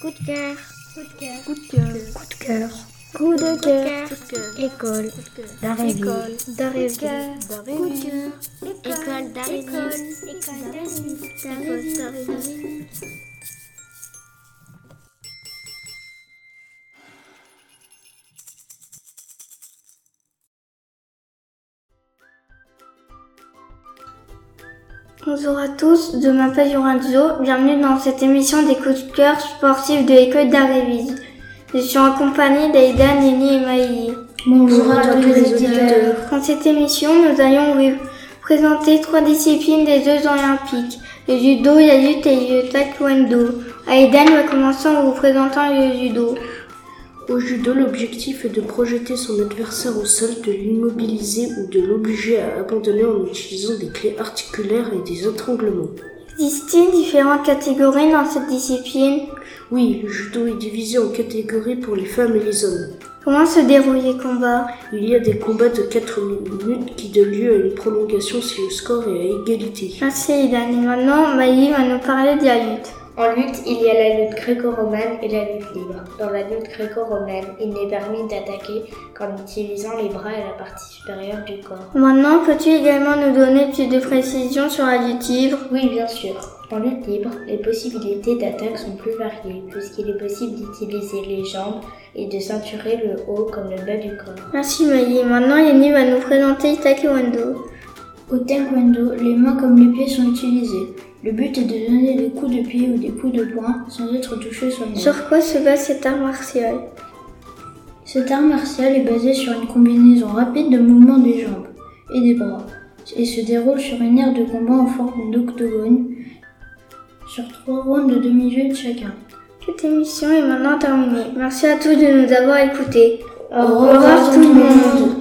Coup de cœur. Coup de cœur. Coup de cœur. Coup de cœur. Coup de cœur. École. D'Aréville. École. D'Aréville. D'Aréville. École d'Aréville. École d'Aréville. Bonjour à tous, je m'appelle Lorenzo, bienvenue dans cette émission des coups de cœur sportifs de l'école d'Arévise. Je suis en compagnie d'Aïda, Nini et Maïli. Bonjour à tous les auditeurs. Dans cette émission, nous allons vous présenter trois disciplines des Jeux olympiques, le judo, la lutte et le taekwondo. Aïda va commencer en vous présentant le judo. Au judo, l'objectif est de projeter son adversaire au sol, de l'immobiliser ou de l'obliger à abandonner en utilisant des clés articulaires et des étranglements. Existe-t-il différentes catégories dans cette discipline? Oui, le judo est divisé en catégories pour les femmes et les hommes. Comment se déroulent les combats? Il y a des combats de 4 minutes qui donnent lieu à une prolongation si le score est à égalité. Merci. Et maintenant, Maïli va nous parler de la lutte. En lutte, il y a la lutte gréco-romaine et la lutte libre. Dans la lutte gréco-romaine, il n'est permis d'attaquer qu'en utilisant les bras et la partie supérieure du corps. Maintenant, peux-tu également nous donner plus de précisions sur la lutte libre? Oui, bien sûr. En lutte libre, les possibilités d'attaque sont plus variées, puisqu'il est possible d'utiliser les jambes et de ceinturer le haut comme le bas du corps. Merci Maïli. Maintenant, Yanni va nous présenter Taekwondo. Au taekwondo, les mains comme les pieds sont utilisés. Le but est de donner des coups de pied ou des coups de poing sans être touché soi-même. Sur quoi se base cet art martial? Cet art martial est basé sur une combinaison rapide de mouvements des jambes et des bras et se déroule sur une aire de combat en forme d'octogone sur trois rounds de demi-minute chacun. Cette émission est maintenant terminée. Merci à tous de nous avoir écoutés. Au revoir tout le monde.